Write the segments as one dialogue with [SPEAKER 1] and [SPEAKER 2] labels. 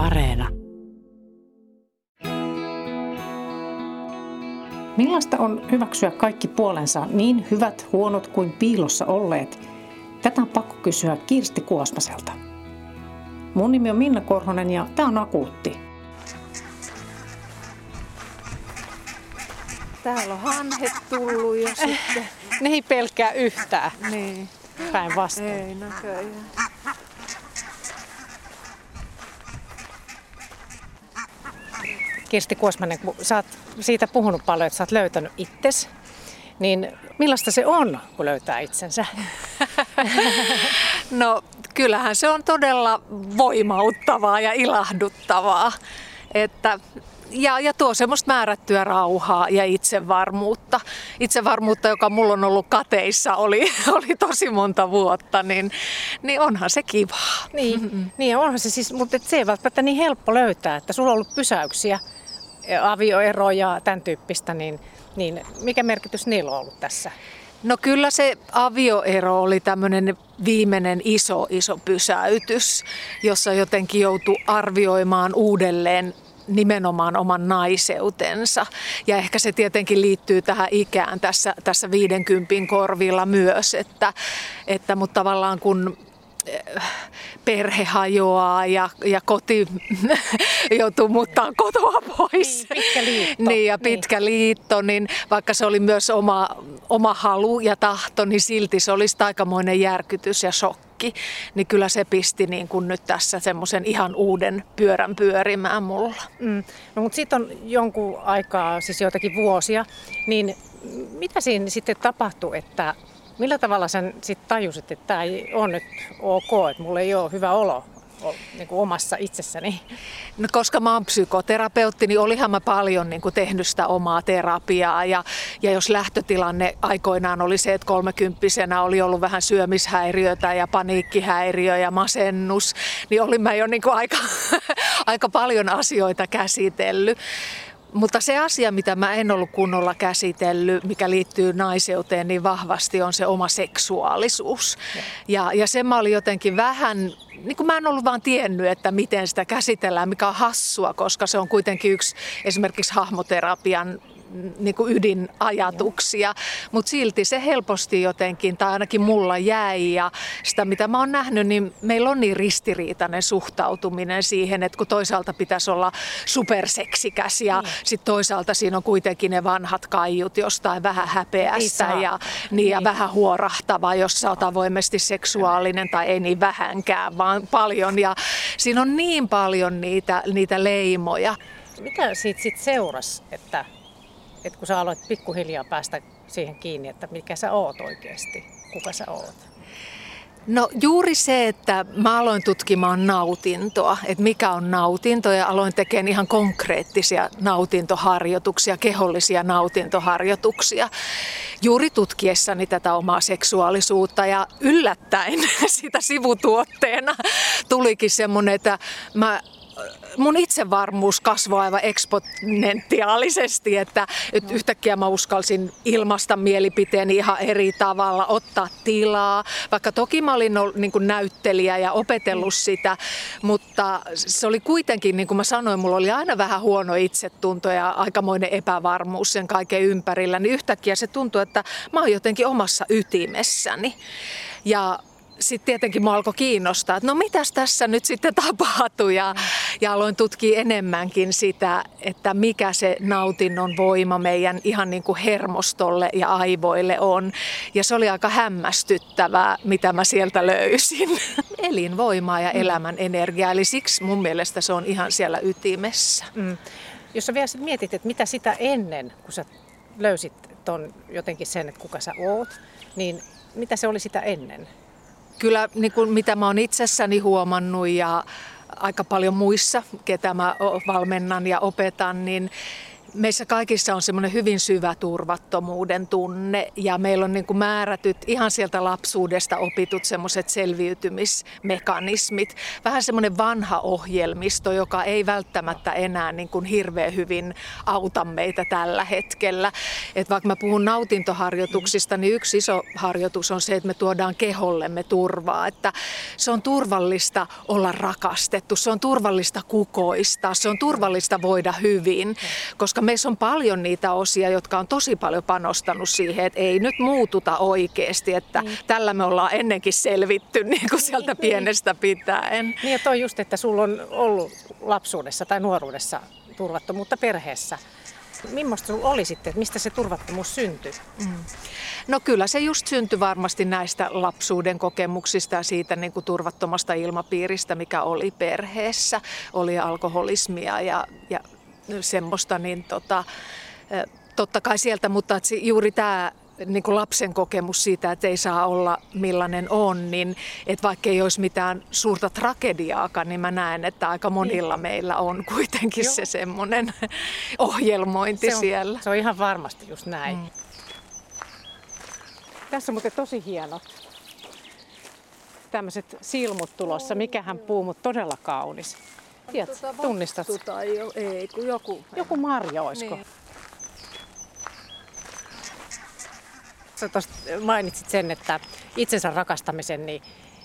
[SPEAKER 1] Areena.
[SPEAKER 2] Millaista on hyväksyä kaikki puolensa, niin hyvät, huonot kuin piilossa olleet? Tätä on pakko kysyä Kirsti Kuosmaselta. Mun nimi on Minna Korhonen ja tämä on Akuutti.
[SPEAKER 3] Täällä on hanhet tullut jo sitten.
[SPEAKER 2] Ne ei pelkää yhtään
[SPEAKER 3] Niin,
[SPEAKER 2] päinvastoin.
[SPEAKER 3] ei näköjään.
[SPEAKER 2] Kirsti Kuosmanen, kun sä oot siitä puhunut paljon, että sä oot löytänyt itses, niin millaista se on, kun löytää itsensä?
[SPEAKER 3] No kyllähän se on todella voimauttavaa ja ilahduttavaa. Että ja, ja tuo semmoista määrättyä rauhaa ja itsevarmuutta. Itsevarmuutta, joka mulla on ollut kateissa, oli, oli tosi monta vuotta, niin, niin onhan se kivaa.
[SPEAKER 2] Niin, mm-hmm. niin onhan se siis, mutta et se ei välttämättä niin helppo löytää, että sulla on ollut pysäyksiä, avioeroja, tämän tyyppistä, niin, niin mikä merkitys niillä on ollut tässä?
[SPEAKER 3] No kyllä se avioero oli tämmöinen viimeinen iso, iso pysäytys, jossa jotenkin joutui arvioimaan uudelleen nimenomaan oman naiseutensa. Ja ehkä se tietenkin liittyy tähän ikään tässä, tässä 50 korvilla myös, että, että mutta tavallaan kun perhe hajoaa ja, ja koti joutuu muuttaa kotoa pois.
[SPEAKER 2] Niin, pitkä liitto.
[SPEAKER 3] Niin, ja pitkä niin. liitto, niin vaikka se oli myös oma, oma halu ja tahto, niin silti se olisi aikamoinen järkytys ja shokki. Niin kyllä se pisti niin kuin nyt tässä semmoisen ihan uuden pyörän pyörimään mulla.
[SPEAKER 2] Mm. No mutta sitten on jonkun aikaa, siis joitakin vuosia, niin mitä siinä sitten tapahtui, että Millä tavalla sen sitten tajusit, että tämä ei ole nyt ok, että mulla ei ole hyvä olo niin kuin omassa itsessäni?
[SPEAKER 3] No, koska mä oon psykoterapeutti, niin olihan mä paljon niin kuin tehnyt sitä omaa terapiaa. Ja, ja jos lähtötilanne aikoinaan oli se, että kolmekymppisenä oli ollut vähän syömishäiriötä ja paniikkihäiriö ja masennus, niin olin mä jo niin kuin aika, aika paljon asioita käsitellyt. Mutta se asia, mitä mä en ollut kunnolla käsitellyt, mikä liittyy naiseuteen niin vahvasti, on se oma seksuaalisuus. Ja, ja se mä olin jotenkin vähän, niin kuin mä en ollut vaan tiennyt, että miten sitä käsitellään, mikä on hassua, koska se on kuitenkin yksi esimerkiksi hahmoterapian niin kuin ydinajatuksia, mutta silti se helposti jotenkin, tai ainakin mulla jäi ja sitä mitä mä oon nähnyt, niin meillä on niin ristiriitainen suhtautuminen siihen, että kun toisaalta pitäisi olla superseksikäs ja niin. sitten toisaalta siinä on kuitenkin ne vanhat kaiut jostain vähän häpeästä ja, niin, niin. ja vähän huorahtava, jos sä oot avoimesti seksuaalinen tai ei niin vähänkään, vaan paljon ja siinä on niin paljon niitä, niitä leimoja.
[SPEAKER 2] Mitä siitä sitten seurasi, että että kun sä aloit pikkuhiljaa päästä siihen kiinni, että mikä sä oot oikeasti, kuka sä oot?
[SPEAKER 3] No juuri se, että mä aloin tutkimaan nautintoa, että mikä on nautinto ja aloin tekemään ihan konkreettisia nautintoharjoituksia, kehollisia nautintoharjoituksia. Juuri tutkiessani tätä omaa seksuaalisuutta ja yllättäen sitä sivutuotteena tulikin semmoinen, että mä mun itsevarmuus kasvoi aivan eksponentiaalisesti, että no. yhtäkkiä mä uskalsin ilmasta mielipiteeni ihan eri tavalla, ottaa tilaa. Vaikka toki mä olin niin kuin näyttelijä ja opetellut mm. sitä, mutta se oli kuitenkin, niin kuin mä sanoin, mulla oli aina vähän huono itsetunto ja aikamoinen epävarmuus sen kaiken ympärillä, niin yhtäkkiä se tuntui, että mä oon jotenkin omassa ytimessäni. Ja sitten tietenkin mua alkoi kiinnostaa, että no mitäs tässä nyt sitten tapahtuu ja, ja aloin tutkia enemmänkin sitä, että mikä se nautinnon voima meidän ihan niin kuin hermostolle ja aivoille on. Ja se oli aika hämmästyttävää, mitä mä sieltä löysin. Elinvoimaa ja mm. elämän energiaa, eli siksi mun mielestä se on ihan siellä ytimessä. Mm.
[SPEAKER 2] Jos sä vielä mietit, että mitä sitä ennen, kun sä löysit ton jotenkin sen, että kuka sä oot, niin mitä se oli sitä ennen?
[SPEAKER 3] Kyllä niin kuin mitä mä oon itsessäni huomannut ja aika paljon muissa, ketä mä valmennan ja opetan, niin meissä kaikissa on semmoinen hyvin syvä turvattomuuden tunne ja meillä on niin kuin määrätyt ihan sieltä lapsuudesta opitut semmoiset selviytymismekanismit. Vähän semmoinen vanha ohjelmisto, joka ei välttämättä enää niin kuin hirveän hyvin auta meitä tällä hetkellä. Et vaikka mä puhun nautintoharjoituksista, niin yksi iso harjoitus on se, että me tuodaan kehollemme turvaa. Että se on turvallista olla rakastettu, se on turvallista kukoista, se on turvallista voida hyvin, koska meissä on paljon niitä osia, jotka on tosi paljon panostanut siihen, että ei nyt muututa oikeasti, että niin. tällä me ollaan ennenkin selvitty niin kuin sieltä niin, pienestä pitäen.
[SPEAKER 2] Niin ja toi just, että sulla on ollut lapsuudessa tai nuoruudessa turvattomuutta perheessä. Millaista sinulla oli sitten, että mistä se turvattomuus syntyi? Mm.
[SPEAKER 3] No kyllä se just syntyi varmasti näistä lapsuuden kokemuksista ja siitä niin kuin turvattomasta ilmapiiristä, mikä oli perheessä. Oli alkoholismia ja, ja semmoista, niin tota, totta kai sieltä, mutta juuri tämä niin kuin lapsen kokemus siitä, että ei saa olla millainen on, niin että vaikka ei olisi mitään suurta tragediaakaan, niin mä näen, että aika monilla niin. meillä on kuitenkin Joo. se semmoinen ohjelmointi
[SPEAKER 2] se on,
[SPEAKER 3] siellä.
[SPEAKER 2] Se on ihan varmasti just näin. Mm. Tässä on muuten tosi hienot tämmöiset silmut tulossa. Mikähän puu, mutta todella kaunis. Tiedät, tuota, tunnistat?
[SPEAKER 3] Tai jo, ei, kun joku.
[SPEAKER 2] Joku marja olisiko? Niin. Sä mainitsit sen, että itsensä rakastamisen, niin,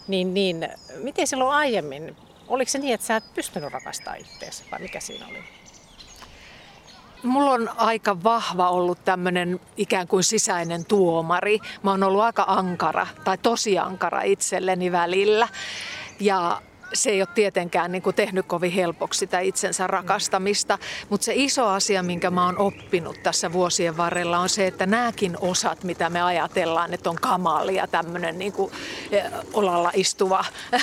[SPEAKER 2] niin, niin miten silloin aiemmin, oliko se niin, että sä et pystynyt rakastamaan itseäsi vai mikä siinä oli?
[SPEAKER 3] Mulla on aika vahva ollut tämmöinen ikään kuin sisäinen tuomari. Mä oon ollut aika ankara tai tosi ankara itselleni välillä. Ja se ei ole tietenkään niin kuin tehnyt kovin helpoksi sitä itsensä rakastamista, mutta se iso asia, minkä mä oon oppinut tässä vuosien varrella on se, että nämäkin osat, mitä me ajatellaan, että on kamalia, tämmöinen niin kuin eh, olalla istuva,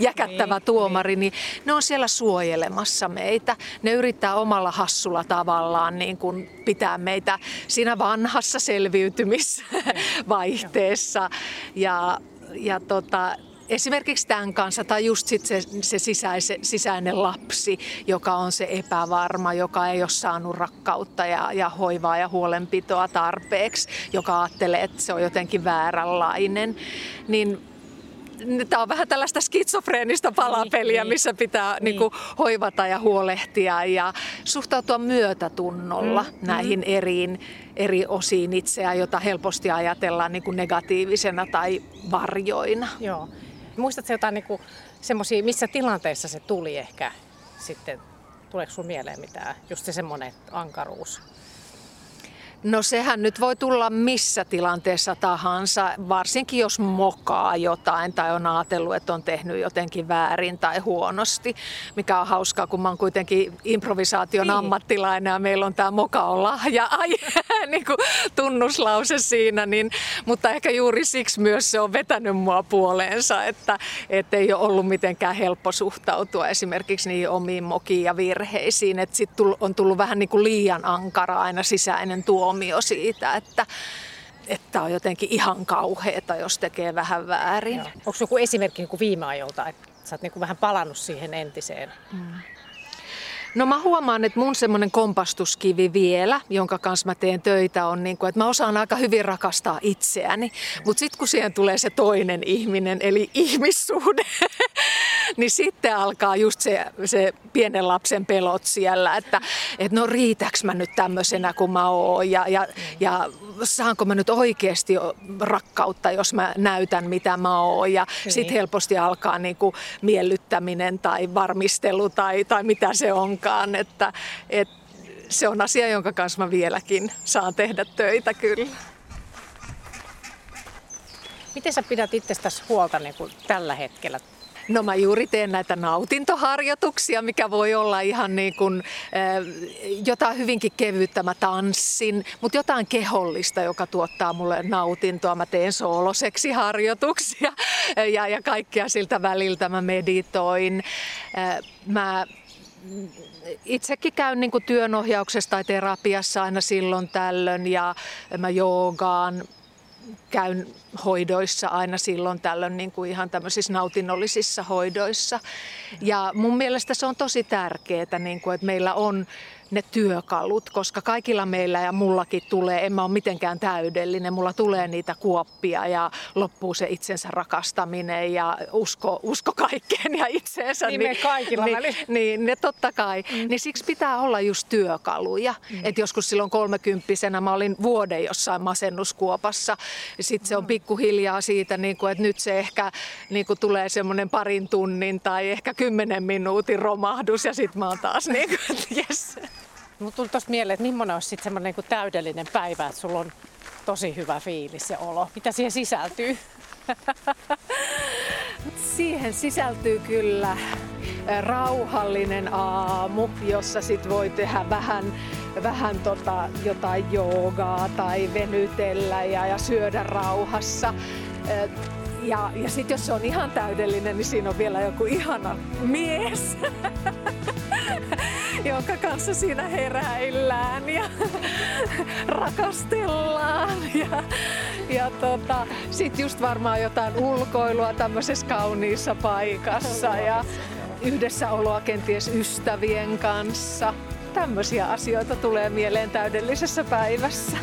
[SPEAKER 3] jäkättävä niin, tuomari, niin ne on siellä suojelemassa meitä. Ne yrittää omalla hassulla tavallaan niin kuin pitää meitä siinä vanhassa selviytymisvaihteessa. Ja, ja tota, esimerkiksi tämän kanssa, tai just sit se, se sisäise, sisäinen lapsi, joka on se epävarma, joka ei ole saanut rakkautta ja, ja hoivaa ja huolenpitoa tarpeeksi, joka ajattelee, että se on jotenkin vääränlainen, niin tämä on vähän tällaista skitsofreenista palapeliä, niin, missä pitää niin. Niin kuin, hoivata ja huolehtia ja suhtautua myötätunnolla mm, näihin mm. Eriin, eri osiin itseä, jota helposti ajatellaan niin kuin negatiivisena tai varjoina.
[SPEAKER 2] Joo. Muistatko jotain niin semmoisia, missä tilanteissa se tuli ehkä sitten? Tuleeko sinulle mieleen mitään? Just se semmoinen ankaruus.
[SPEAKER 3] No sehän nyt voi tulla missä tilanteessa tahansa, varsinkin jos mokaa jotain tai on ajatellut, että on tehnyt jotenkin väärin tai huonosti, mikä on hauskaa, kun mä oon kuitenkin improvisaation niin. ammattilainen ja meillä on tämä moka on lahja, ai, niin kuin tunnuslause siinä, niin, mutta ehkä juuri siksi myös se on vetänyt mua puoleensa, että, että ei ole ollut mitenkään helppo suhtautua esimerkiksi niihin omiin mokiin ja virheisiin, että sitten on tullut vähän niin kuin liian ankara aina sisäinen tuo tuomio siitä, että että on jotenkin ihan kauheeta, jos tekee vähän väärin. Joo.
[SPEAKER 2] Onko joku esimerkki joku viime ajolta, että sä oot niin vähän palannut siihen entiseen? Mm.
[SPEAKER 3] No mä huomaan, että mun semmoinen kompastuskivi vielä, jonka kanssa mä teen töitä, on niin kuin, että mä osaan aika hyvin rakastaa itseäni. Mutta sitten kun siihen tulee se toinen ihminen, eli ihmissuhde, niin sitten alkaa just se, se pienen lapsen pelot siellä, että, että no riitäks mä nyt tämmöisenä kuin mä oon ja, ja, ja saanko mä nyt oikeasti rakkautta, jos mä näytän mitä mä oon. Ja niin. sitten helposti alkaa niin kuin miellyttäminen tai varmistelu tai, tai mitä se onkaan, että, että se on asia, jonka kanssa mä vieläkin saan tehdä töitä kyllä.
[SPEAKER 2] Miten sä pidät itsestäsi huolta niin kuin tällä hetkellä?
[SPEAKER 3] No mä juuri teen näitä nautintoharjoituksia, mikä voi olla ihan niin kuin, jotain hyvinkin kevyttä. Mä tanssin, mutta jotain kehollista, joka tuottaa mulle nautintoa. Mä teen sooloseksiharjoituksia ja, ja kaikkea siltä väliltä mä meditoin. Mä itsekin käyn niin työnohjauksessa tai terapiassa aina silloin tällöin ja mä joogaan käyn hoidoissa aina silloin tällöin niin kuin ihan tämmöisissä nautinnollisissa hoidoissa. Ja mun mielestä se on tosi tärkeää, niin kuin, että meillä on ne työkalut, koska kaikilla meillä ja mullakin tulee, en mä ole mitenkään täydellinen, mulla tulee niitä kuoppia ja loppuu se itsensä rakastaminen ja usko, usko kaikkeen ja itseensä.
[SPEAKER 2] Niin, niin me kaikilla
[SPEAKER 3] niin, niin, ne totta kai. Mm. Niin siksi pitää olla just työkaluja. Mm. Et joskus silloin kolmekymppisenä mä olin vuoden jossain masennuskuopassa. Sitten se on mm. pikkuhiljaa siitä, niin kuin, että nyt se ehkä niin kuin tulee semmoinen parin tunnin tai ehkä kymmenen minuutin romahdus ja sitten mä oon taas niin kuin, että yes.
[SPEAKER 2] Mutta tuli tuosta mieleen, että millainen olisi sitten semmoinen niin täydellinen päivä, että sulla on tosi hyvä fiilis ja olo. Mitä siihen sisältyy?
[SPEAKER 3] Siihen sisältyy kyllä rauhallinen aamu, jossa sit voi tehdä vähän, vähän tota, jotain joogaa tai venytellä ja, ja syödä rauhassa. Ja, ja sitten jos se on ihan täydellinen, niin siinä on vielä joku ihana mies. jonka kanssa siinä heräillään ja rakastellaan. Ja, ja tota, sitten just varmaan jotain ulkoilua tämmöisessä kauniissa paikassa ja yhdessäoloa kenties ystävien kanssa. Tämmöisiä asioita tulee mieleen täydellisessä päivässä.